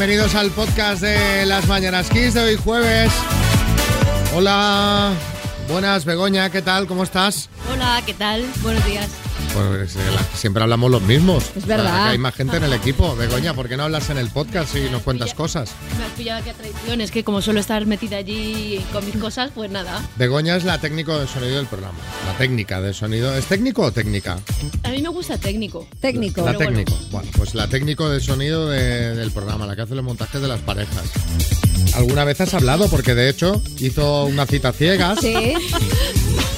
bienvenidos al podcast de las Mañanas Kiss de hoy jueves. Hola, buenas Begoña, ¿qué tal? ¿Cómo estás? Hola, ¿qué tal? Buenos días. Pues eh, la- siempre hablamos los mismos. Es verdad. O sea, que hay más gente en el equipo. Begoña, ¿por qué no hablas en el podcast y nos cuentas cosas? Me has pillado aquí a traición, es que como suelo estar metida allí con mis cosas, pues nada. Begoña es la técnico de sonido del programa. La técnica de sonido. ¿Es técnico o técnica? A mí me gusta técnico. Técnico. La bueno. técnico. Bueno. pues la técnico de sonido de- del programa, la que hace los montajes de las parejas. ¿Alguna vez has hablado? Porque de hecho hizo una cita ciegas Sí,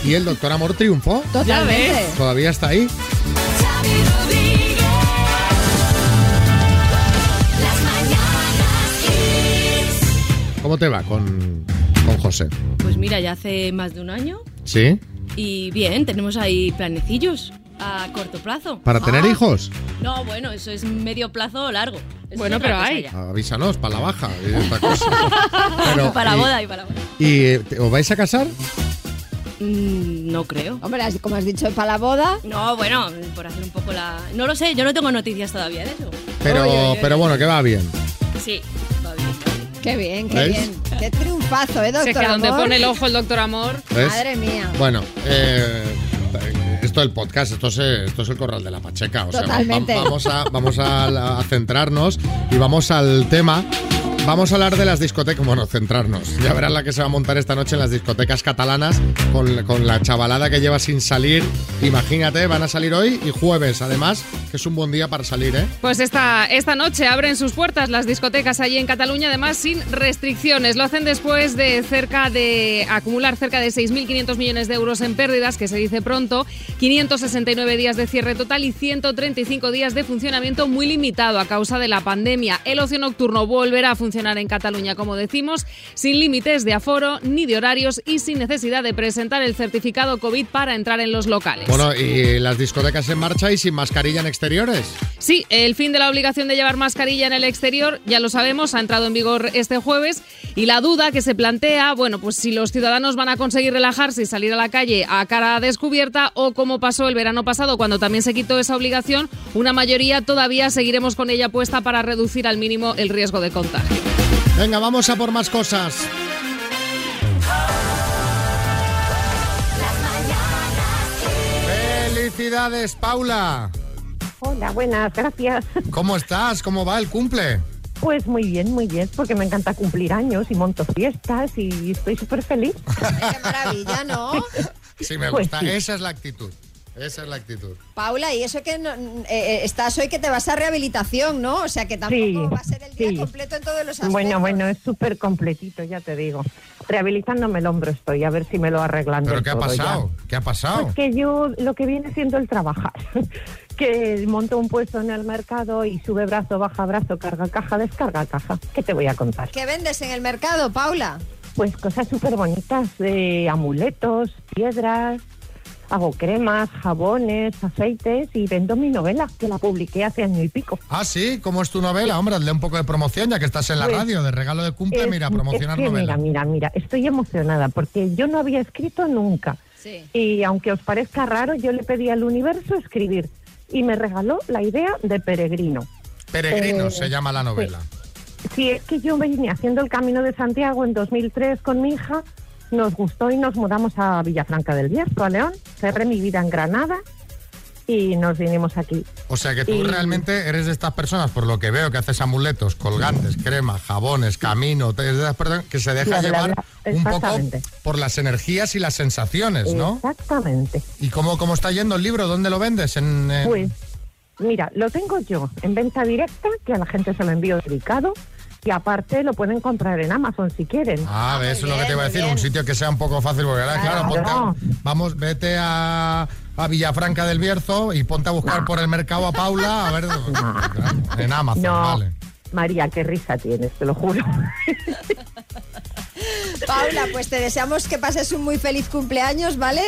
y el doctor Amor triunfó. totalmente. Todavía está ahí. ¿Cómo te va con, con José? Pues mira, ya hace más de un año ¿Sí? y bien, tenemos ahí planecillos a corto plazo. ¿Para tener Ah. hijos? No, bueno, eso es medio plazo o largo. Eso es Bueno, pero hay. ya. Avísanos, para la baja esta cosa. Pero, para y- boda y para boda. ¿Y eh, te- os vais a casar? Mm, no creo. Hombre, así como has dicho, para la boda. No, bueno, por hacer un poco la... No lo sé, yo no tengo noticias todavía de eso. Pero, Oye, oye, oye. pero bueno, que va bien. Sí, va bien. Qué bien, qué bien. Qué triunfazo, ¿eh, doctor? Sé que donde pone el ojo el doctor Amor. ¿Ves? Madre mía. Bueno, eh, esto del podcast, esto es, esto es el corral de la Pacheca. O sea, Totalmente. vamos a, vamos a centrarnos y vamos al tema. Vamos a hablar de las discotecas, bueno, centrarnos. Ya verás la que se va a montar esta noche en las discotecas catalanas con, la chavalada que lleva sin salir. Imagínate, van a salir hoy y jueves, además, que es un buen día para salir, ¿eh? Pues esta, esta noche abren sus puertas las discotecas allí en Cataluña, además sin restricciones. Lo hacen después de cerca de acumular cerca de 6.500 millones de euros en pérdidas, que se dice pronto, 569 días de cierre total y 135 días de funcionamiento muy limitado a causa de la pandemia. El ocio nocturno volverá a funcionar en Cataluña, como decimos, sin límites de aforo ni de horarios y sin necesidad de presentar el certificado COVID para entrar en los locales. Bueno, y las discotecas en marcha y sin mascarilla en exteriores. Sí, el fin de la obligación de llevar mascarilla en el exterior, ya lo sabemos, ha entrado en vigor este jueves y la duda que se plantea, bueno, pues si los ciudadanos van a conseguir relajarse y salir a la calle a cara descubierta o como pasó el verano pasado cuando también se quitó esa obligación, una mayoría todavía seguiremos con ella puesta para reducir al mínimo el riesgo de contagio. Venga, vamos a por más cosas. Felicidades, Paula. Hola, buenas, gracias. ¿Cómo estás? ¿Cómo va el cumple? Pues muy bien, muy bien, porque me encanta cumplir años y monto fiestas y estoy súper feliz. Qué maravilla, ¿no? Sí, me Pues gusta. sí. Esa es la actitud. Esa es la actitud. Paula, y eso que no- eh, eh, estás hoy que te vas a rehabilitación, ¿no? O sea que tampoco Sí, va a ser el día sí. completo en todos los aspectos. Bueno, bueno, es súper completito, ya te digo. Rehabilitándome el hombro estoy, a ver si me lo arreglan ¿Pero qué ha todo ya. pasado? ¿Qué ha pasado? Pues que yo lo que viene siendo el trabajar, que monto un puesto en el mercado y sube brazo, baja brazo, carga caja, descarga caja. ¿Qué te voy a contar? ¿Qué vendes en el mercado, Paula? Pues cosas súper bonitas, de amuletos, piedras, hago cremas, jabones, aceites y vendo mi novela, que la publiqué hace año y pico. Ah, sí, ¿cómo es tu novela? Hombre, hazle un poco de promoción ya que estás en la Pues, radio de regalo de cumple. Es- mira, promocionar es que novela. Mira, mira, mira, estoy emocionada porque yo no había escrito nunca. Sí. Y aunque os parezca raro, yo le pedí al universo escribir y me regaló la idea de Peregrino. Peregrino Eh, se llama la novela. Si es que yo vine haciendo el Camino de Santiago en 2003 con mi hija, nos gustó y nos mudamos a Villafranca del Bierzo, a León. Cerré mi vida en Granada y nos vinimos aquí. O sea que tú y- realmente eres de estas personas, por lo que veo, que haces amuletos, colgantes, cremas, jabones, camino, de esas personas que se deja llevar un poco por las energías y las sensaciones, ¿no? Exactamente. ¿Y cómo, cómo está yendo el libro? ¿Dónde lo vendes? En, en- Pues, mira, lo tengo yo en venta directa, que a la gente se lo envío dedicado, y aparte lo pueden comprar en Amazon si quieren. Ah, eso es lo que te iba a decir, bien. un sitio que sea un poco fácil, porque ahora, claro, Claro. ponte vamos, vete a, a Villafranca del Bierzo y ponte a buscar por el mercado a Paula, a ver, claro, en Amazon, no, vale. María, qué risa tienes, te lo juro. Paula, pues te deseamos que pases un muy feliz cumpleaños, ¿vale?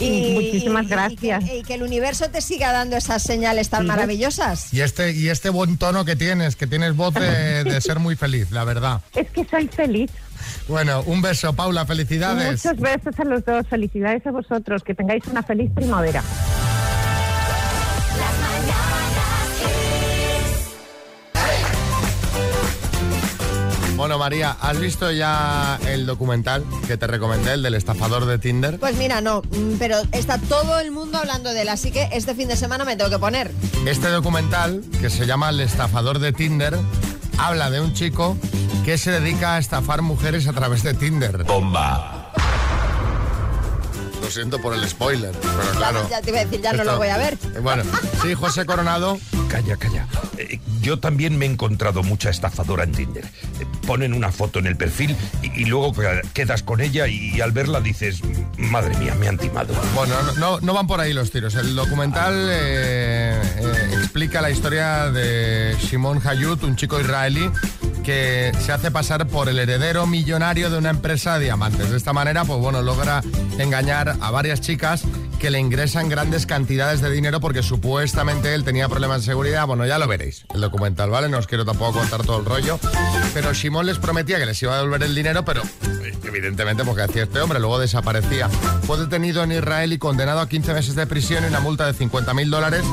Muchísimas y- y gracias. que, y que el universo te siga dando esas señales tan Sí. maravillosas. Y este, y este buen tono que tienes, que tienes voz de, de ser muy feliz, la verdad. es que soy feliz. Bueno, un beso, Paula, felicidades. Muchos besos a los dos. Felicidades a vosotros. Que tengáis una feliz primavera. Bueno, María, ¿has visto ya el documental que te recomendé, el del estafador de Tinder? Pues mira, no, mm, pero está todo el mundo hablando de él, así que este fin de semana me tengo que poner. Este documental, que se llama El estafador de Tinder, habla de un chico que se dedica a estafar mujeres a través de Tinder. Bomba. Lo siento por el spoiler, pero claro. Ya te iba a decir, ya no lo voy a ver. Eh, Bueno, sí, José Coronado. Calla, calla. Eh, yo también me he encontrado mucha estafadora en Tinder. Eh, ponen una foto en el perfil y, luego que- quedas con ella y, al verla dices, madre mía, me han timado. Bueno, no, no, van por ahí los tiros. El documental eh, explica la historia de Shimon Hayut, un chico israelí que se hace pasar por el heredero millonario de una empresa de diamantes. De esta manera, pues bueno, logra engañar a varias chicas que le ingresan grandes cantidades de dinero porque supuestamente él tenía problemas de seguridad. Bueno, ya lo veréis, el documental, ¿vale? No os quiero tampoco contar todo el rollo. Pero Shimon les prometía que les iba a devolver el dinero, pero evidentemente porque hacía este hombre, luego desaparecía. Fue detenido en Israel y condenado a 15 meses de prisión y una multa de 50 mil dólares,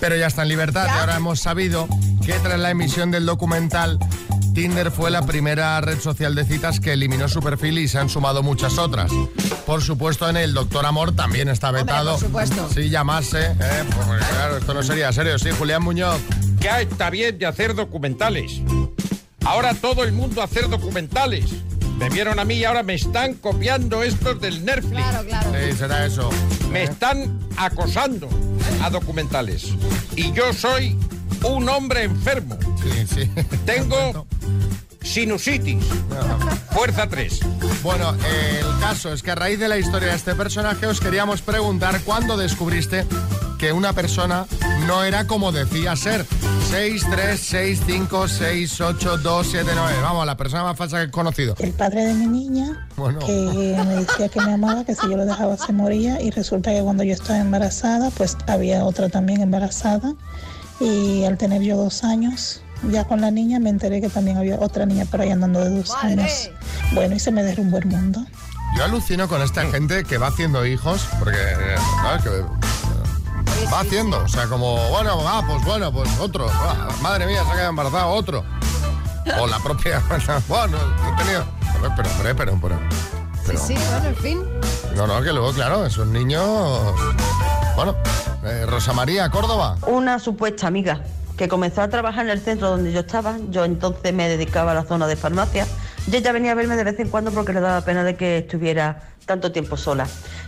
pero ya está en libertad. Y ahora hemos sabido que tras la emisión del documental, Tinder fue la primera red social de citas que eliminó su perfil y se han sumado muchas otras. Por supuesto, en el Doctor Amor también está vetado. por supuesto. Sí, llamarse. ¿eh? Porque, claro, esto no sería serio. Sí, Julián Muñoz. Ya está bien de hacer documentales. Ahora todo el mundo hacer documentales. Me vieron a mí y ahora me están copiando estos del Netflix. Claro, claro. Sí, será eso. Me están acosando a documentales. Y yo soy un hombre enfermo. Sí, sí. Tengo sinusitis. Fuerza 3. Bueno, el caso es que a raíz de la historia de este personaje os queríamos preguntar cuándo descubriste que una persona no era como decía ser. 6, 3, 6, 5, 6, 8, 2, 7, 9. Vamos, la persona más falsa que he conocido. El padre de mi niña, Bueno. que me decía que me amaba, que si yo lo dejaba se moría, y resulta que cuando yo estaba embarazada, pues había otra también embarazada, y al tener yo dos años, ya con la niña, me enteré que también había otra niña por ahí andando de dos Madre. años. Bueno, y se me derrumbó el mundo. Yo alucino con esta gente que va haciendo hijos, porque eh, claro, que, eh, va haciendo, o sea, como, bueno, ah, pues bueno, pues otro, ah, madre mía, se ha quedado embarazado otro. O la propia, bueno, he tenido, pero, pero, hombre, pero, pero, pero- Sí, bueno, en fin. no, no, que luego, claro, esos niños, bueno, eh, Rosa María, Córdoba. Una supuesta amiga que comenzó a trabajar en el centro donde yo estaba. Yo entonces me dedicaba a la zona de farmacia. Y ella venía a verme de vez en cuando porque le daba pena de que estuviera tanto tiempo sola.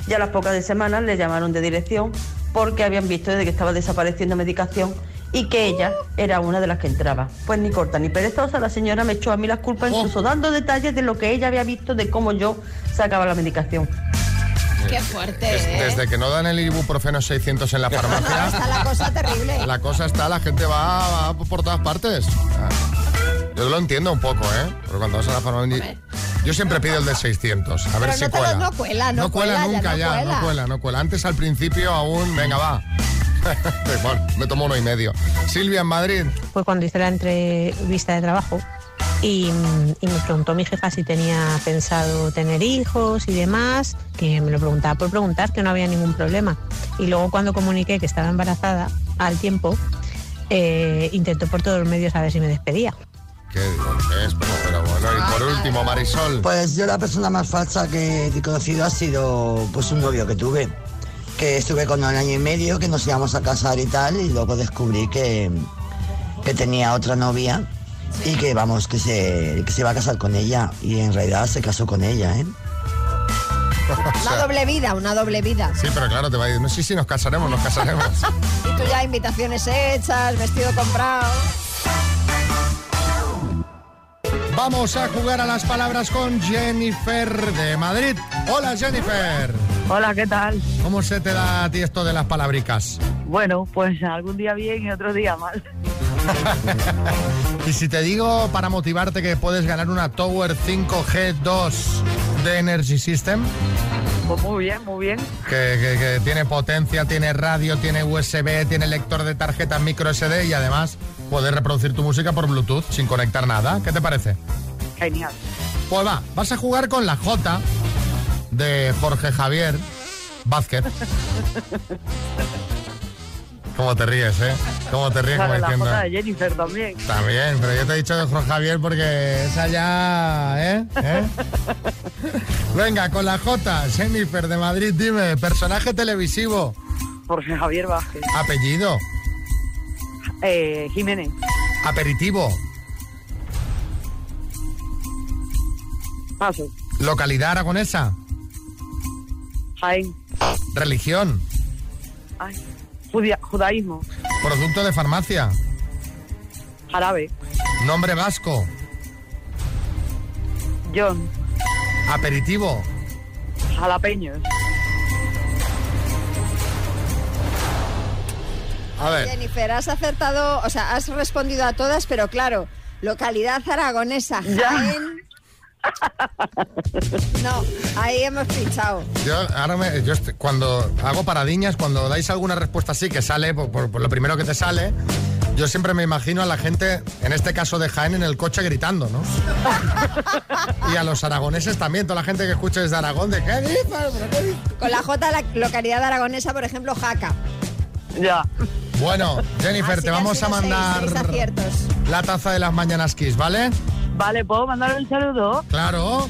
Ya a las pocas de semanas le llamaron de dirección porque habían visto de que estaba desapareciendo medicación y que ella era una de las que entraba. Pues ni corta ni perezosa, la señora me echó a mí las culpas, incluso dando detalles de lo que ella había visto de cómo yo sacaba la medicación. Qué fuerte, Des- ¿eh? desde que no dan el ibuprofeno 600 en la farmacia, Está la cosa terrible. la cosa está, la gente va, va por todas partes. Ah, Yo lo entiendo un poco, ¿eh? Pero cuando vas a la farmacia... Yo siempre pido el de 600, a ver Pero si no lo- cuela. no cuela, no cuela cuela, ya nunca no ya, cuela. no cuela, no cuela. Antes al principio aún, venga, va. bueno, me tomo uno y medio. Silvia en Madrid. fue cuando hice la entrevista de trabajo y, y me preguntó mi jefa si tenía pensado tener hijos y demás, que me lo preguntaba por preguntar, que no había ningún problema. Y luego cuando comuniqué que estaba embarazada al tiempo, eh, intentó por todos los medios a ver si me despedía. ¿Qué dices? Pero, pero bueno, y por último, Marisol. Pues yo la persona más falsa que he conocido ha sido pues un novio que tuve. Que estuve con un año y medio, que nos íbamos a casar y tal, y luego descubrí que, que tenía otra novia y que vamos, que se, que se iba a casar con ella. Y en realidad se casó con ella, ¿eh? Una doble vida, una doble vida. Sí, pero claro, te va a decir, no, sí, sí, nos casaremos, nos casaremos. Y tú ya invitaciones hechas, vestido comprado. Vamos a jugar a las palabras con Jennifer de Madrid. Hola, Jennifer. Hola, ¿qué tal? ¿Cómo se te da a ti esto de las palabricas? Bueno, pues algún día bien y otro día mal. Y si te digo para motivarte que puedes ganar una Tower 5G2 de Energy System, Pues muy bien, muy bien. que, que- que tiene potencia, tiene radio, tiene USB, tiene lector de tarjetas micro SD y además puedes reproducir tu música por Bluetooth sin conectar nada. ¿Qué te parece? Genial. Pues va, vas a jugar con la J de Jorge Javier Vázquez. ¿Cómo te ríes, eh? ¿Cómo te ríes? como la diciendo... de Jennifer también. También, pero yo te he dicho de Jorge Javier porque esa ya, ¿eh? ¿Eh? Venga, con la J, Jennifer de Madrid, dime, personaje televisivo, Jorge Javier Vázquez. apellido, Eh, Jiménez. aperitivo, Paso. localidad aragonesa, Jaén. religión, Ay. Judia- judaísmo. producto de farmacia, Jarabe. nombre vasco, John. aperitivo, Jalapeños. A ver, Jennifer, has acertado, o sea, has respondido a todas, pero claro, localidad aragonesa, Jaén. No, ahí hemos pinchado. yo ahora me, yo estoy- cuando hago paradiñas, cuando dais alguna respuesta así que sale, por, por- por lo primero que te sale, yo siempre me imagino a la gente, en este caso de Jaén, en el coche gritando, ¿no? y a los aragoneses también, toda la gente que escucha desde Aragón, de ¿qué dices? ¿Pero qué dices?". Con la J, la localidad aragonesa, por ejemplo, Jaca. Ya. Bueno, Jennifer, Así te vamos a seis- mandar seis la taza de las mañanas Kiss, ¿vale? Vale, ¿puedo mandar un saludo? Claro.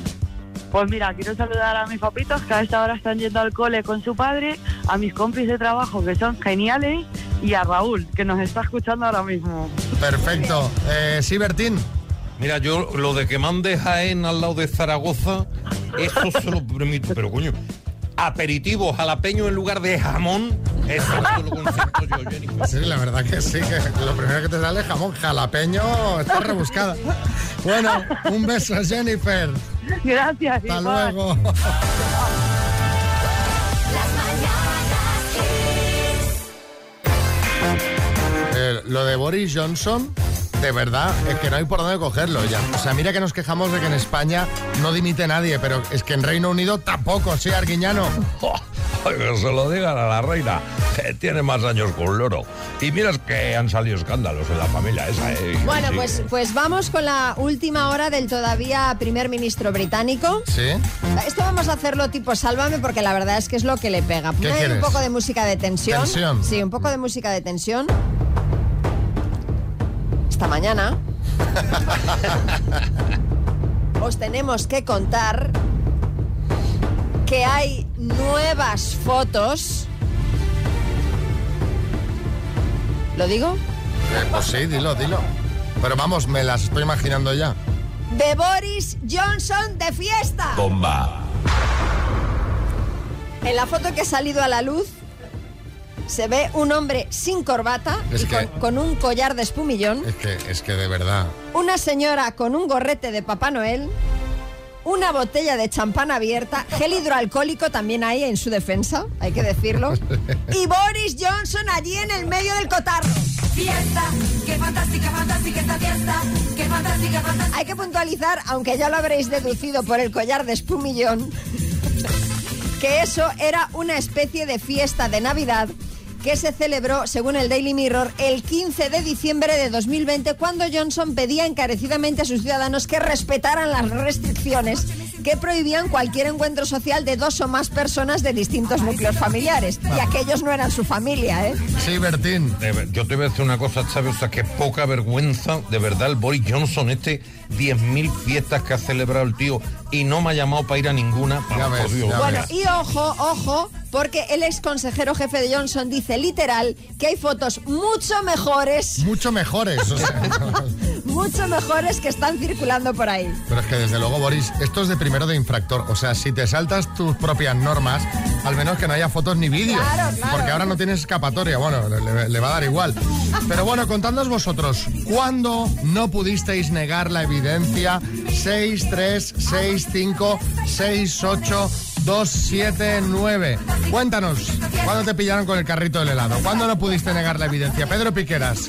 Pues mira, quiero saludar a mis papitos que a esta hora están yendo al cole con su padre, a mis compis de trabajo que son geniales y a Raúl, que nos está escuchando ahora mismo. Perfecto. Eh, sí, Bertín. Mira, yo lo de que mande Jaén al lado de Zaragoza, eso se lo permito, pero coño, aperitivo jalapeño en lugar de jamón, eso no lo concepto yo, Jennifer. Sí, la verdad que sí, que lo primero que te sale es jamón jalapeño, está rebuscada. Bueno, un beso, Jennifer. Gracias. Hasta igual. luego. Eh, lo de Boris Johnson, de verdad, es que no hay por dónde cogerlo ya. O sea, mira que nos quejamos de que en España no dimite nadie, pero es que en Reino Unido tampoco, sí, Arguiñano. Que se lo digan a la reina, que tiene más años que un loro. Y miras que han salido escándalos en la familia esa, ¿eh? Bueno, Sí. pues, pues vamos con la última hora del todavía primer ministro británico. ¿Sí? Esto vamos a hacerlo tipo sálvame porque la verdad es que es lo que le pega. ¿Qué Hay un poco de música de tensión. Tensión. Sí, un poco de música de tensión. Esta mañana os tenemos que contar que hay nuevas fotos. ¿Lo digo? Eh, pues sí, dilo, dilo. Pero vamos, me las estoy imaginando ya. De Boris Johnson de fiesta. Bomba. En la foto que ha salido a la luz se ve un hombre sin corbata Es y que- con, con un collar de espumillón, Es que, es que de verdad. una señora con un gorrete de Papá Noel, una botella de champán abierta, gel hidroalcohólico también hay en su defensa, hay que decirlo, y Boris Johnson allí en el medio del cotarro. Fiesta, qué fantástica, fantástica esta fiesta, qué fantástica, fantástica. Hay que puntualizar, aunque ya lo habréis deducido por el collar de espumillón, que eso era una especie de fiesta de Navidad que se celebró, según el Daily Mirror, el 15 de diciembre de 2020, cuando Johnson pedía encarecidamente a sus ciudadanos que respetaran las restricciones que prohibían cualquier encuentro social de dos o más personas de distintos núcleos familiares. Y aquellos no eran su familia, ¿eh? Sí, Bertín. Yo te voy a decir una cosa, ¿sabes? O sea, qué poca vergüenza, de verdad, el Boris Johnson, este 10.000 fiestas que ha celebrado el tío y no me ha llamado para ir a ninguna. Ya por ves, Dios. ya Bueno, y ojo, ojo, porque el ex consejero jefe de Johnson dice literal que hay fotos mucho mejores, Mucho mejores. o sea, mucho mejores que están circulando por ahí. pero es que desde luego, Boris, esto es de primero de infractor. O sea, si te saltas tus propias normas, al menos que no haya fotos ni vídeos. Claro, claro. Porque ahora no tienes escapatoria. Bueno, le, le va a dar igual. Pero bueno, contadnos vosotros, ¿cuándo no pudisteis negar la evidencia? 6, 3, 6, 5, 6, 8, 2, 7, 9. Cuéntanos, ¿cuándo te pillaron con el carrito del helado? ¿Cuándo no pudiste negar la evidencia? Pedro Piqueras.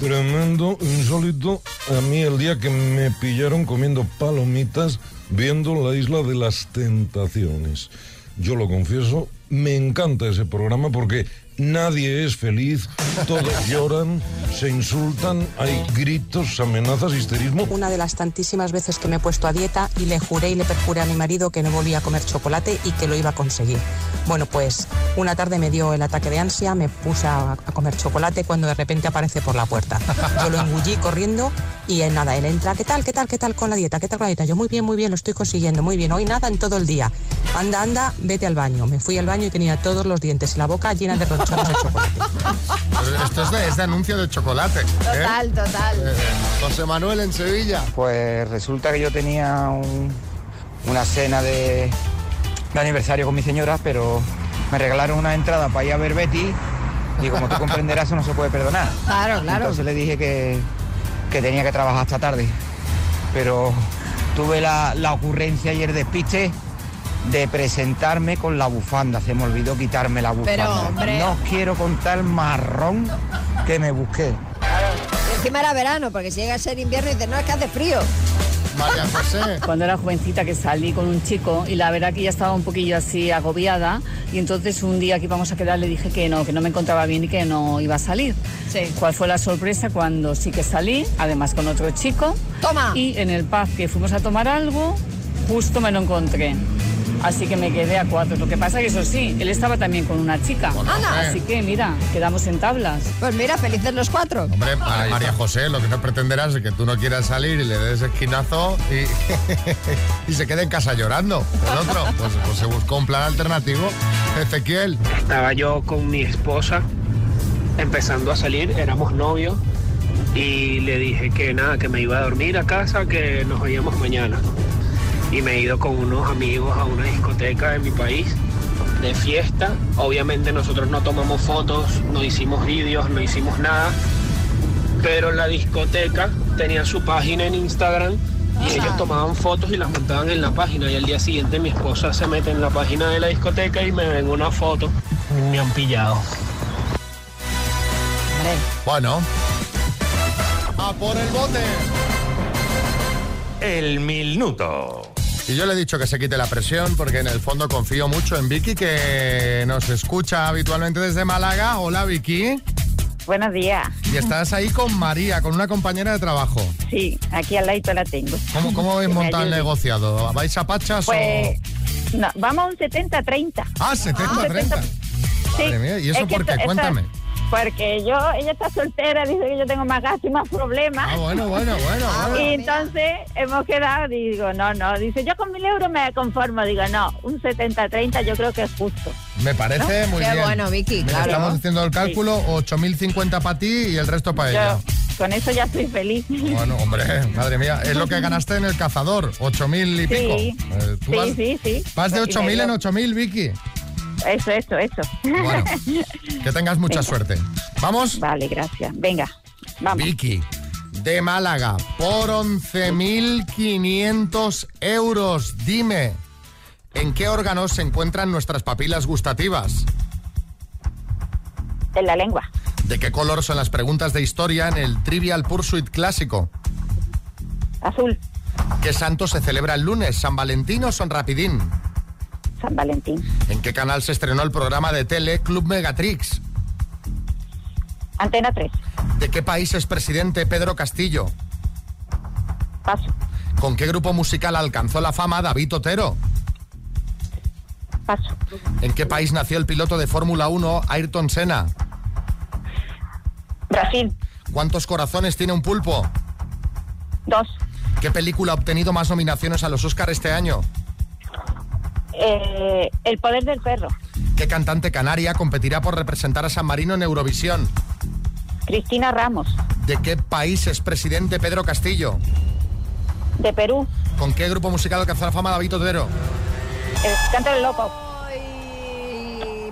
Tremendo, insólito. A mí el día que me pillaron comiendo palomitas viendo la isla de las tentaciones. yo lo confieso, me encanta ese programa porque nadie es feliz, todos lloran, se insultan, hay gritos, amenazas, histerismo. Una de las tantísimas veces que me he puesto a dieta y le juré y le perjuré a mi marido que no volvía a comer chocolate y que lo iba a conseguir. Bueno, pues una tarde me dio el ataque de ansia, me puse a, a comer chocolate cuando de repente aparece por la puerta. Yo lo engullí corriendo y en nada, él entra, ¿qué tal, qué tal, qué tal con la dieta, qué tal con la dieta? Yo muy bien, muy bien, lo estoy consiguiendo, muy bien, hoy nada en todo el día. Anda, anda, vete al baño. Me fui al baño y tenía todos los dientes y la boca llena de de chocolate. Esto es de, es de anuncio de chocolate. ¿eh? Total, total. Eh, José Manuel en Sevilla. Pues resulta que yo tenía un- una cena de, de aniversario con mi señora, pero me regalaron una entrada para ir a ver Betty y como tú comprenderás eso no se puede perdonar. Claro, claro. Entonces le dije que, que tenía que trabajar hasta tarde, pero tuve la, la ocurrencia y el despiste de presentarme con la bufanda. Se me olvidó quitarme la bufanda. Pero, hombre. No os quiero contar el marrón que me busqué. Y encima era verano, porque si llega a ser invierno y dices, no, es que hace frío. María José. Cuando era jovencita que salí con un chico y la verdad que ya estaba un poquillo así agobiada y entonces un día que íbamos a quedar le dije que no, que no me encontraba bien y que no iba a salir. ¿Cuál fue la sorpresa cuando sí que salí, además con otro chico? Toma. Y en el pub que fuimos a tomar algo, justo me lo encontré. Así que me quedé a cuatro. Lo que pasa que eso sí, él estaba también con una chica. Anda. Así que mira, quedamos en tablas. Pues mira, felices los cuatro. Hombre, Ma- María José, lo que no pretenderás es que tú no quieras salir y le des esquinazo y, y se quede en casa llorando. El otro, pues, pues se buscó un plan alternativo. Ezequiel. Estaba yo con mi esposa empezando a salir, éramos novios y le dije que nada, que me iba a dormir a casa, que nos veíamos mañana. Y me he ido con unos amigos a una discoteca de mi país de fiesta. Obviamente nosotros no tomamos fotos, no hicimos vídeos, no hicimos nada. Pero la discoteca tenía su página en Instagram y ellos tomaban fotos y las montaban en la página. Y al día siguiente mi esposa se mete en la página de la discoteca y me ven una foto. Me han pillado. Bueno. A por el bote. El minuto. Y yo le he dicho que se quite la presión porque en el fondo confío mucho en Vicky que nos escucha habitualmente desde Málaga. Hola Vicky. Buenos días. Y estás ahí con María, con una compañera de trabajo. Sí, aquí al lado la tengo. ¿Cómo, cómo habéis montado el negociado? ¿Vais a pachas Pues o...? no, vamos a un 70-30. Ah, 70-30. Sí. Madre mía, ¿y eso Es por qué? Cuéntame. Porque yo, ella está soltera, dice que yo tengo más gastos y más problemas. Ah, bueno, bueno, bueno. bueno. Y entonces hemos quedado, digo, no, no, dice, yo con mil euros me conformo, digo, no, un 70-30 yo creo que es justo. Me parece ¿No? muy Qué bien. bueno, Vicky, Mira, claro. Estamos haciendo el cálculo, 8.050 para ti y el resto para ella. Con eso ya estoy feliz. Bueno, hombre, madre mía, es lo que ganaste en el cazador, 8.000 y Sí. pico. Eh, tú Sí, vas, sí, sí. vas de Pues, y 8.000 me en dio- 8.000, Vicky. Eso, eso, eso. Bueno, que tengas mucha Venga. suerte. ¿Vamos? Vale, gracias. Venga, vamos. Vicky, de Málaga, por 11.500 euros. Dime, ¿en qué órganos se encuentran nuestras papilas gustativas? En la lengua. ¿De qué color son las preguntas de historia en el Trivial Pursuit clásico? Azul. ¿Qué santo se celebra el lunes? ¿San Valentín o San Rapidín? San Valentín. ¿En qué canal se estrenó el programa de tele Club Megatrix? Antena 3. ¿De qué país es presidente Pedro Castillo? Paso. ¿Con qué grupo musical alcanzó la fama David Otero? Paso. ¿En qué país nació el piloto de Fórmula 1 Ayrton Senna? Brasil. ¿Cuántos corazones tiene un pulpo? Dos. ¿Qué película ha obtenido más nominaciones a los Oscar este año? Eh, el poder del perro. ¿Qué cantante canaria competirá por representar a San Marino en Eurovisión? Cristina Ramos. ¿De qué país es presidente Pedro Castillo? De Perú. ¿Con qué grupo musical alcanzó la fama David Otero? El canto del loco.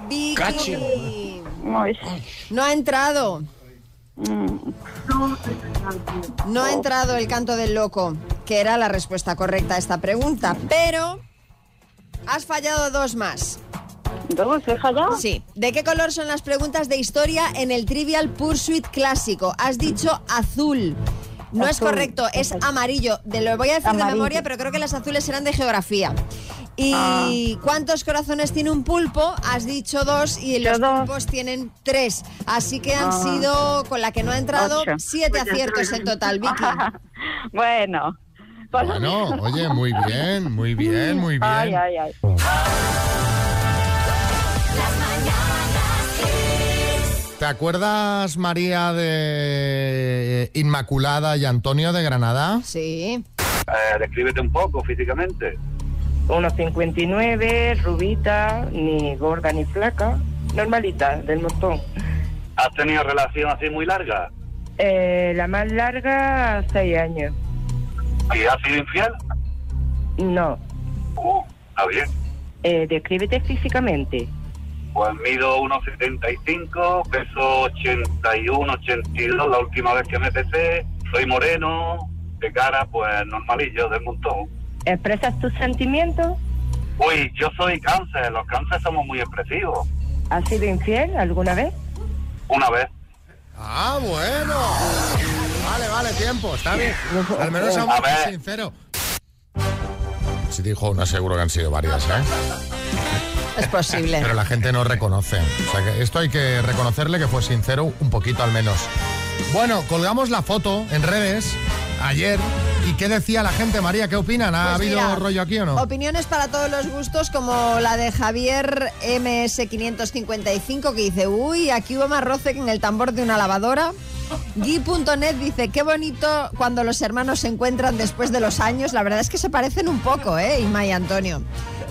Vicky. No ha entrado. No ha entrado el canto del loco, que era la respuesta correcta a esta pregunta, pero has fallado dos más. ¿Dos? ¿He fallado? Sí. ¿De qué color son las preguntas de historia en el Trivial Pursuit clásico? Has dicho azul. No es correcto, es amarillo. De lo voy a decir de Amarillo. memoria, pero creo que las azules eran de geografía. ¿Y cuántos corazones tiene un pulpo? Has dicho dos y los pulpos tienen tres. Así que han Ah. sido, con la que no ha entrado, Ocho. siete aciertos en total, Vicky. bueno. Bueno, oye, muy bien, muy bien, muy bien. Ay, ay, ay. ¿Te acuerdas, María, de Inmaculada y Antonio de Granada? Sí. Eh, descríbete un poco físicamente. 1,59, rubita, ni gorda ni flaca, normalita, del montón. ¿Has tenido relación así muy larga? Eh, la más larga, 6 años. ¿Y has sido infiel? No. Uh, está bien. Eh, descríbete físicamente. Pues mido 1,75, peso 81, 82 la última vez que me pesé. Soy moreno, de cara pues normalillo del montón. ¿Expresas tus sentimientos? Uy, yo soy cáncer, los cánceres somos muy expresivos. ¿Has sido infiel alguna vez? Una vez. Ah, bueno. Vale, vale, tiempo, está bien. Al menos A ver. sinceros. Si dijo una, seguro que han sido varias, ¿eh? Es posible. Pero la gente no reconoce. O sea que esto hay que reconocerle que fue sincero un poquito al menos. Bueno, colgamos la foto en redes ayer. ¿Y qué decía la gente, María? ¿Qué opinan? ¿Ha Pues habido mira, rollo aquí o no? Opiniones para todos los gustos, como la de Javier MS555, que dice, uy, aquí hubo más roce que en el tambor de una lavadora. Gui.net dice, qué bonito cuando los hermanos se encuentran después de los años. La verdad es que se parecen un poco, ¿eh? Inma y Antonio.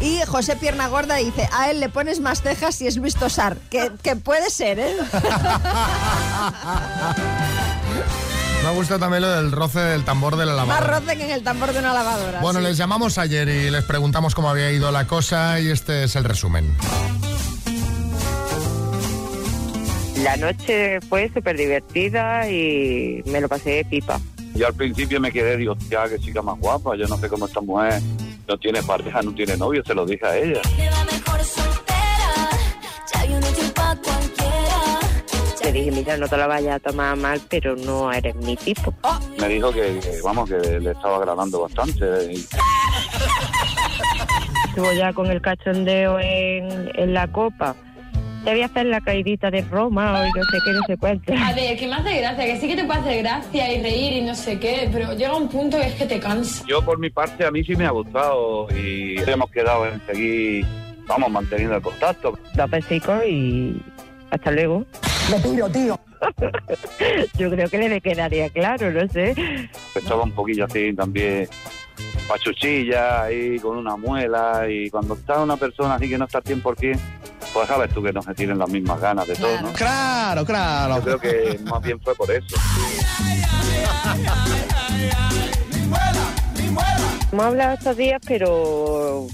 Y José Pierna Gorda dice, a él le pones más cejas si es Luis Tosar. Que, que puede ser, ¿eh? Me gusta también lo del roce del tambor de la más lavadora. roce que en el tambor de una lavadora. Bueno, sí. les llamamos ayer y les preguntamos cómo había ido la cosa y este es el resumen. La noche fue súper divertida y me lo pasé de pipa. Yo al principio me quedé, digo, hostia, qué chica más guapa. Yo no sé cómo esta mujer no tiene pareja, no tiene novio, se lo dije a ella. Te dije, mira, no te la vayas a tomar mal, pero no eres mi tipo. Me dijo que, que, vamos, que le estaba agradando bastante. y- Estuvo ya con el cachondeo en, en la copa. Te voy a hacer la caidita de Roma y no sé qué, no sé cuánto. A ver, que me hace gracia, que sí que te puede hacer gracia y reír y no sé qué, pero llega un punto que es que te cansa. Yo por mi parte a mí sí me ha gustado y hemos quedado en seguir, vamos, manteniendo el contacto. Dos besicos y hasta luego. Me tiro, tío. Yo creo que le quedaría claro, no sé. Estaba un poquillo así también pachuchilla ahí con una muela y cuando está una persona así que no está al 100%, pues sabes tú que no se tienen las mismas ganas de todo, ¿no? Claro, claro. Yo creo que más bien fue por eso. Hemos hablado estos días, pero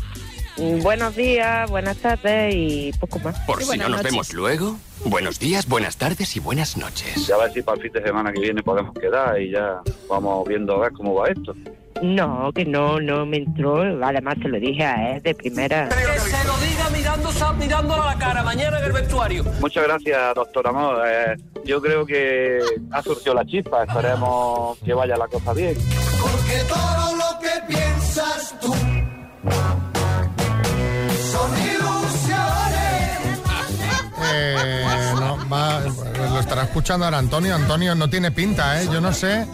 buenos días, buenas tardes y poco más. Por si no nos vemos luego, buenos días, buenas tardes y buenas noches. Ya a ver si para el fin de semana que viene podemos quedar y ya vamos viendo a ver cómo va esto. No, que no, no me entró. Además se lo dije a él de primera. Que se lo diga mirando, mirándolo a la cara mañana en el vestuario. Muchas gracias, doctor Amor. Eh, yo creo que ha surgido la chispa. Esperemos que vaya la cosa bien. Porque todo lo que piensas tú no, va- lo estará escuchando ahora Antonio. Antonio no tiene pinta, ¿eh? Yo no sé.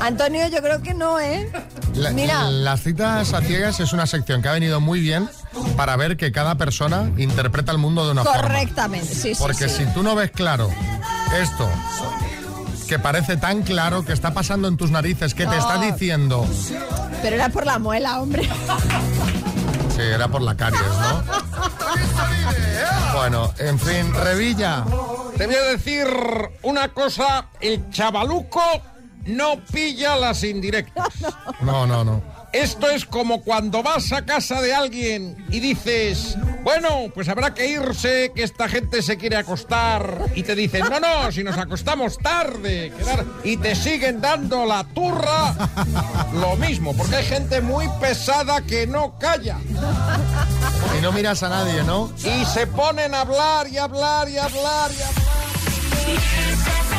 Antonio, yo creo que no, ¿eh? La- Mira. Las citas a ciegas es una sección que ha venido muy bien para ver que cada persona interpreta el mundo de una forma. Correctamente, sí, sí. Porque sí. si tú no ves claro esto, que parece tan claro que está pasando en tus narices, que te está diciendo, Pero era por la muela, hombre. sí, era por la caries, ¿no? Bueno, en fin, Revilla. Te voy a decir una cosa, el chavaluco no pilla las indirectas. No, no, no. Esto es como cuando vas a casa de alguien y dices, bueno, pues habrá que irse, que esta gente se quiere acostar. Y te dicen, no, no, si nos acostamos tarde. quedar-". Y te siguen dando la turra. Lo mismo, porque hay gente muy pesada que no calla. Y no miras a nadie, ¿no? Y se ponen a hablar y hablar y hablar y hablar.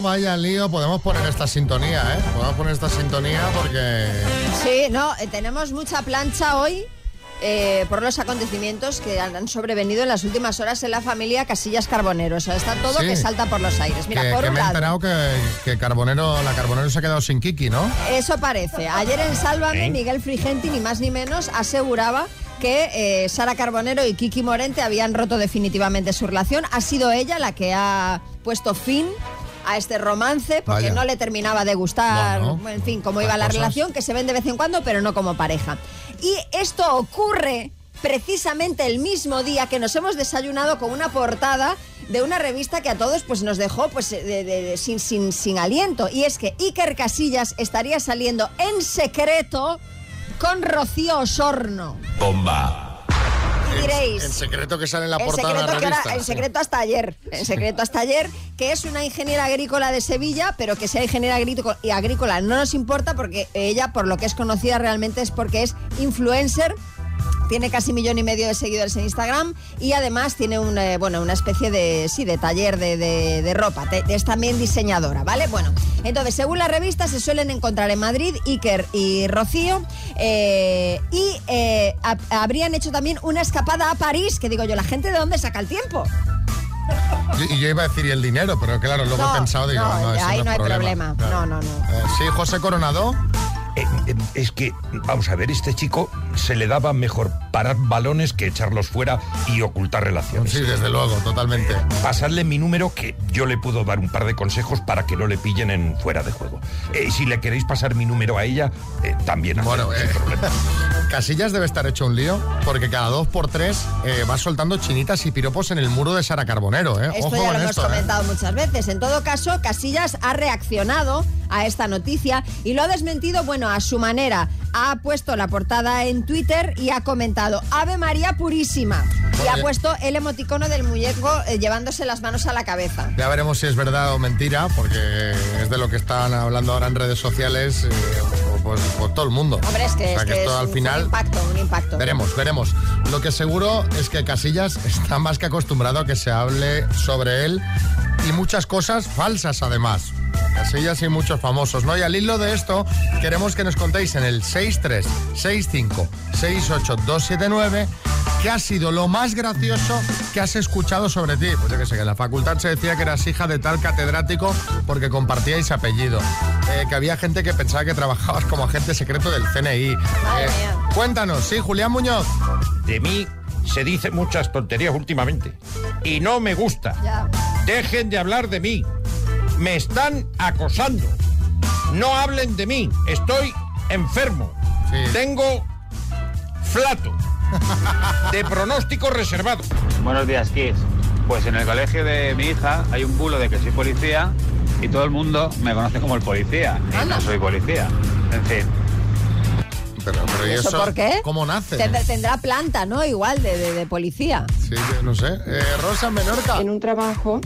Vaya lío, podemos poner esta sintonía, ¿eh? Podemos poner esta sintonía porque... Sí, no, eh, tenemos mucha plancha hoy eh, por los acontecimientos que han sobrevenido en las últimas horas en la familia Casillas Carbonero. O sea, está todo Sí. que salta por los aires. Mira, que, por que un me he enterado que, que Carbonero, la Carbonero se ha quedado sin Kiki, ¿no? eso parece. Ayer en Sálvame, ¿Eh? Miguel Frigenti, ni más ni menos, aseguraba que eh, Sara Carbonero y Kiki Morente habían roto definitivamente su relación. Ha sido ella la que ha puesto fin a este romance porque Vaya. no le terminaba de gustar, Bueno, en fin, cómo iba la cosas. relación, que se ven de vez en cuando, pero no como pareja. Y esto ocurre precisamente el mismo día que nos hemos desayunado con una portada de una revista que a todos pues nos dejó pues de- de- de- sin, sin, sin aliento y es que Iker Casillas estaría saliendo en secreto con Rocío Osorno. Bomba. Diréis, En secreto que sale en la en portada de la ahora- revista. en secreto hasta ayer, en secreto hasta ayer, que es una ingeniera agrícola de Sevilla, pero que sea ingeniera agrícola no nos importa porque ella, por lo que es conocida realmente, es porque es influencer. Tiene casi millón y medio de seguidores en Instagram y además tiene un, eh, bueno, una especie de, sí, de taller de, de- de ropa. Te- es también diseñadora, ¿vale? Bueno, entonces, según la revista, se suelen encontrar en Madrid Iker y Rocío eh, y eh, ha- habrían hecho también una escapada a París, que digo yo, ¿la gente de dónde saca el tiempo? Y, yo iba a decir y el dinero, pero claro, luego No, he pensado, digo, no, no, eso ahí no, hay problema. Claro. No, no, no. Eh, sí, José Coronado. Eh, eh, es que, vamos a ver, este chico se le daba mejor parar balones que echarlos fuera y ocultar relaciones. Sí, desde luego, totalmente. Pasarle mi número que yo le puedo dar un par de consejos para que no le pillen en fuera de juego. Eh, y si le queréis pasar mi número a ella, eh, también bueno, sin problema. Casillas debe estar hecho un lío, porque cada dos por tres eh, va soltando chinitas y piropos en el muro de Sara Carbonero, ¿eh? Esto Ojo ya con lo hemos esto, ¿eh? comentado muchas veces. En todo caso, Casillas ha reaccionado a esta noticia y lo ha desmentido, bueno, a su manera. Ha puesto la portada en Twitter y ha comentado Ave María Purísima. Y ha puesto el emoticono del muñeco eh, llevándose las manos a la cabeza. Ya veremos si es verdad o mentira, porque es de lo que están hablando ahora en redes sociales, eh, pues, pues todo el mundo. Hombre, es que, O sea, es, que esto es al un, final un impacto, un impacto. Veremos, veremos. Lo que seguro es que Casillas está más que acostumbrado a que se hable sobre él y muchas cosas falsas además. Casillas y muchos famosos, ¿no? Y al hilo de esto, queremos que nos contéis en el 6365688279 qué ha sido lo más gracioso que has escuchado sobre ti. Pues yo que sé, que en la facultad se decía que eras hija de tal catedrático porque compartíais apellido. Eh, que había gente que pensaba que trabajabas como agente secreto del CNI. Eh, cuéntanos, sí, Julián Muñoz. De mí se dicen muchas tonterías últimamente. Y no me gusta. Dejen de hablar de mí. Me están acosando. No hablen de mí. Estoy enfermo. Tengo flato. De pronóstico reservado. Buenos días, Kids. Pues en el colegio de mi hija hay un bulo de que soy policía y todo el mundo me conoce como el policía. Y no soy policía. En fin. Pero, pero ¿Y eso por qué? ¿Cómo nace? Tendrá, tendrá planta, ¿no? Igual de, de- de policía. Sí, yo no sé. Eh, Rosa Menorca. En un trabajo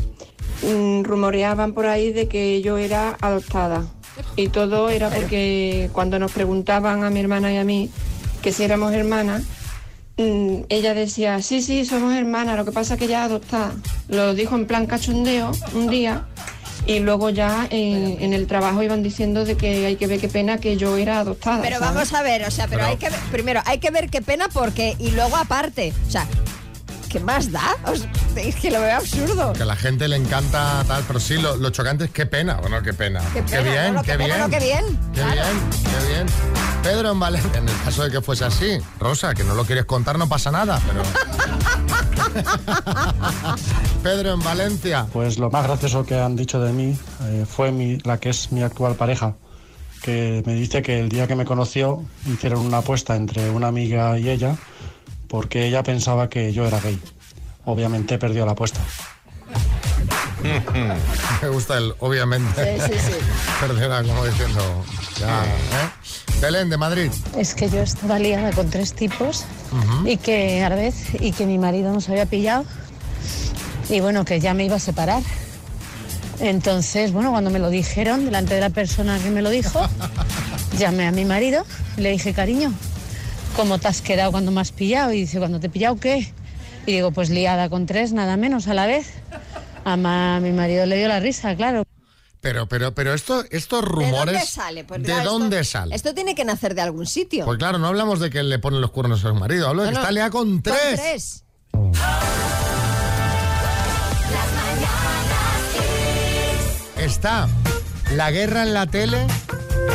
rumoreaban por ahí de que yo era adoptada. Y todo era porque cuando nos preguntaban a mi hermana y a mí que si éramos hermanas, mm, ella decía, sí, sí, somos hermanas, lo que pasa es que ya adoptada. Lo dijo en plan cachondeo un día y luego ya en, en el trabajo iban diciendo de que hay que ver qué pena que yo era adoptada. Pero ¿sabes? vamos a ver, o sea, pero, Pero- hay que ver, primero hay que ver qué pena porque y luego aparte, o sea, ¿qué más da? Es que lo veo absurdo. Que a la gente le encanta tal, pero sí, lo, lo chocante es qué pena. Bueno, qué pena. Qué pena, bien, ¿no? qué Qué pena, bien. no, qué bien. Qué bien, qué bien. Pedro en Valencia, en el caso de que fuese así, Rosa, que no lo quieres contar, no pasa nada, pero. Pedro en Valencia. Pues lo más gracioso que han dicho de mí eh, fue mi, la que es mi actual pareja, que me dice que el día que me conoció hicieron una apuesta entre una amiga y ella porque ella pensaba que yo era gay. Obviamente perdió la apuesta. Me gusta el, obviamente. Sí, sí, sí. Perdona, como diciendo. Ya, ¿eh? Belén de Madrid. Es que yo estaba liada con tres tipos y que a la vez y que mi marido nos había pillado y bueno que ya me iba a separar. Entonces, bueno, cuando me lo dijeron delante de la persona que me lo dijo, llamé a mi marido y le dije, cariño, ¿cómo te has quedado cuando me has pillado? Y dice, ¿cuando te he pillado qué? Y digo, pues liada con tres, nada menos a la vez. A ma- mi marido le dio la risa, claro. Pero, pero, pero esto, estos ¿De rumores. dónde sale? Pues, ¿De claro, esto- dónde sale? Esto tiene que nacer de algún sitio. Pues claro, no hablamos de que le ponen los cuernos a su marido, hablo de que no. está liada con Con tres. tres. Está la guerra en la tele,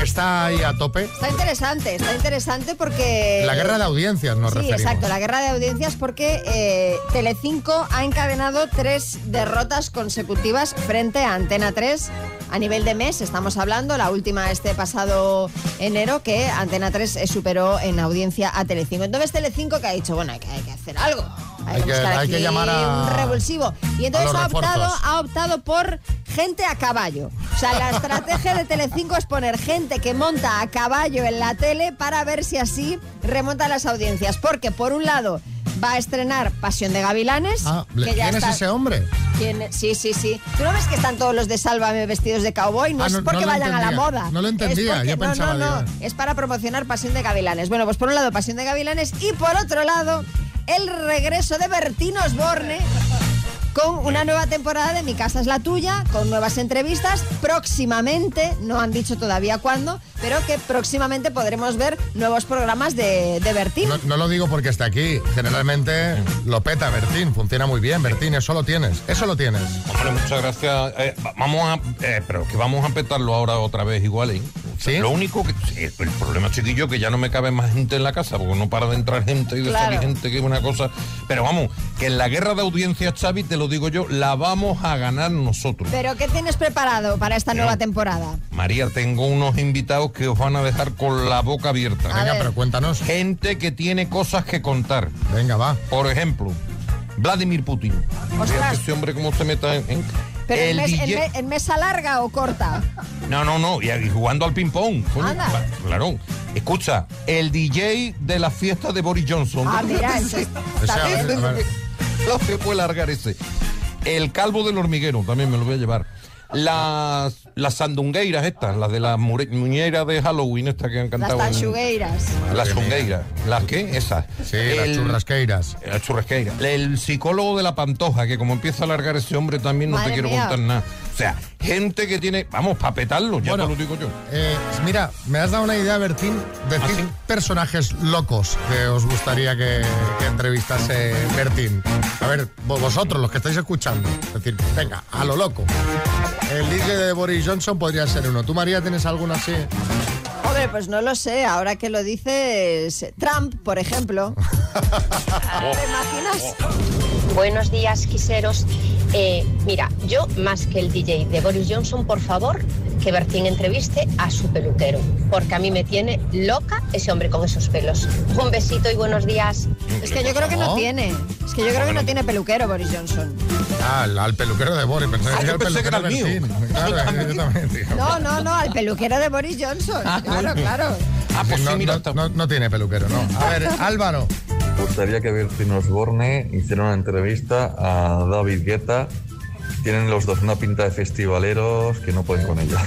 está ahí a tope. Está interesante, está interesante porque... La guerra de audiencias nos Sí, referimos. exacto, la guerra de audiencias porque eh, Telecinco ha encadenado tres derrotas consecutivas frente a Antena 3 a nivel de mes, estamos hablando, la última este pasado enero que Antena 3 eh, superó en audiencia a Telecinco. Entonces Telecinco que ha dicho, bueno, hay que, hay que hacer algo. Hay que- hay que llamar a- un revulsivo. Y entonces ha optado, ha optado por gente a caballo. O sea, la estrategia de Telecinco es poner gente que monta a caballo en la tele para ver si así remonta las audiencias. Porque por un lado va a estrenar Pasión de Gavilanes. Ah, que ya ¿Quién es ese hombre? ¿Quién- Sí, sí, sí. ¿Tú no ves que están todos los de Sálvame vestidos de cowboy? No Ah, es porque no vayan a la moda. No lo entendía, Es porque- yo no, pensaba, No, no. Es para promocionar Pasión de Gavilanes. Bueno, pues por un lado Pasión de Gavilanes y por otro lado el regreso de Bertín Osborne con una nueva temporada de Mi casa es la tuya, con nuevas entrevistas. Próximamente, no han dicho todavía cuándo, pero que próximamente podremos ver nuevos programas de, de Bertín. No, no lo digo porque esté aquí. Generalmente lo peta Bertín. Funciona muy bien, Bertín. Eso lo tienes. Eso lo tienes. Hombre, muchas gracias. Eh, va- vamos a, eh, pero que vamos a petarlo ahora otra vez igual, ¿eh? Lo único que el problema chiquillo que ya no me cabe más gente en la casa porque no para de entrar gente y de Claro. salir gente que es una cosa. Pero vamos, que en la guerra de audiencias, Xavi, te lo digo yo, la vamos a ganar nosotros. Pero ¿qué tienes preparado para esta nueva temporada? María, tengo unos invitados que os van a dejar con la boca abierta. A Venga, ver. pero cuéntanos. Gente que tiene cosas que contar. Venga, va. Por ejemplo, Vladimir Putin. Ostras. Mira que Este hombre cómo se meta en... en- ¿Pero en, el mes- en DJ me- en mesa larga o corta? No, no, no, y, jugando al ping-pong. Claro. Escucha, el DJ de la fiesta de Boris Johnson. Ah, mira, eso. No se puede largar ese. El calvo del hormiguero, también me lo voy a llevar. Las, las sandungueiras estas, las de la mure- muñeira de Halloween, estas que han Las cantado. en- tanchugueiras. las chungueiras. ¿Las qué? Esas. Sí, las churrasqueiras. Las churrasqueiras. El psicólogo de la pantoja, que como empieza a alargar ese hombre también no Madre te quiero mía. contar nada. O sea, gente que tiene. Vamos, para petarlo, ya Bueno, te lo digo yo. Eh, mira, me has dado una idea, Bertín. Decir personajes locos que os gustaría que, que entrevistase Bertín. A ver, vo- vosotros, los que estáis escuchando. Es decir, venga, a lo loco. El DJ de Boris Johnson podría ser uno. ¿Tú, María, tienes alguno así? Hombre, pues no lo sé. Ahora que lo dices, Trump, por ejemplo. ¿Te imaginas? Buenos días, quiseros. Eh, mira, yo más que el DJ de Boris Johnson, por favor, que Bertín entreviste a su peluquero, porque a mí me tiene loca ese hombre con esos pelos. Un besito y buenos días. Es que yo creo que no tiene. Es que yo creo que no tiene peluquero Boris Johnson. Ah, al, al peluquero de Boris. Pensé, Ah, que yo era el pensé que era el de mío. Bertín. Claro, yo también, tío. No, no, no, al peluquero de Boris Johnson. Claro, claro. Ah, pues Sí, no, sí, mira, no- no- no tiene peluquero, no. A ver, Álvaro. Me gustaría que Bertín Osborne hiciera una entrevista a David Guetta. Tienen los dos una pinta de festivaleros que no pueden con ella.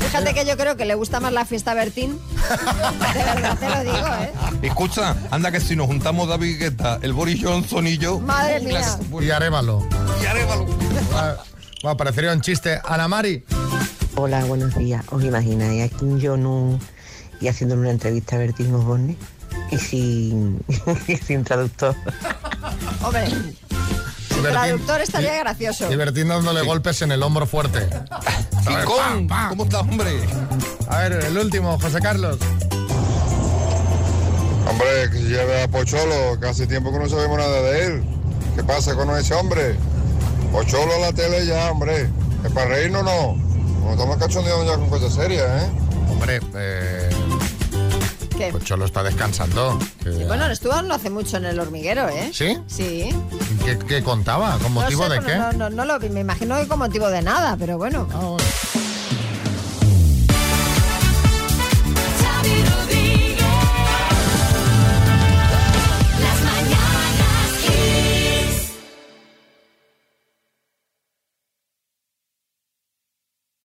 Fíjate que yo creo que le gusta más la fiesta a Bertín. De verdad te lo digo, ¿eh? Escucha, anda que si nos juntamos David Guetta, el Boris Johnson y yo. Madre mía. las- Y Arévalo. Y Arévalo. Ah, Bueno, parecería un chiste. Ana Mari. Hola, buenos días. ¿Os imagináis a Kim Jong-un y haciendo una entrevista a Bertín Osborne y sin, y sin traductor? Hombre, el traductor estaría gracioso. Y Bertín dándole golpes en el hombro fuerte. Chicón, ¿cómo estás, hombre? A ver, el último, José Carlos. Hombre, que lleve a Pocholo, que hace tiempo que no sabemos nada de él. ¿Qué pasa con ese hombre? Pocholo a la tele ya, hombre. ¿Es para reírnos o no? Nos estamos cachondeando ya con cosas serias, ¿eh? Hombre, eh, ¿Qué? Pocholo está descansando. Que- Bueno, estuvo no hace mucho en el hormiguero, ¿eh? ¿Sí? Sí. ¿Qué, qué contaba? ¿Con motivo no sé, de qué? No, no, no lo vi. Me imagino que con motivo de nada, pero bueno.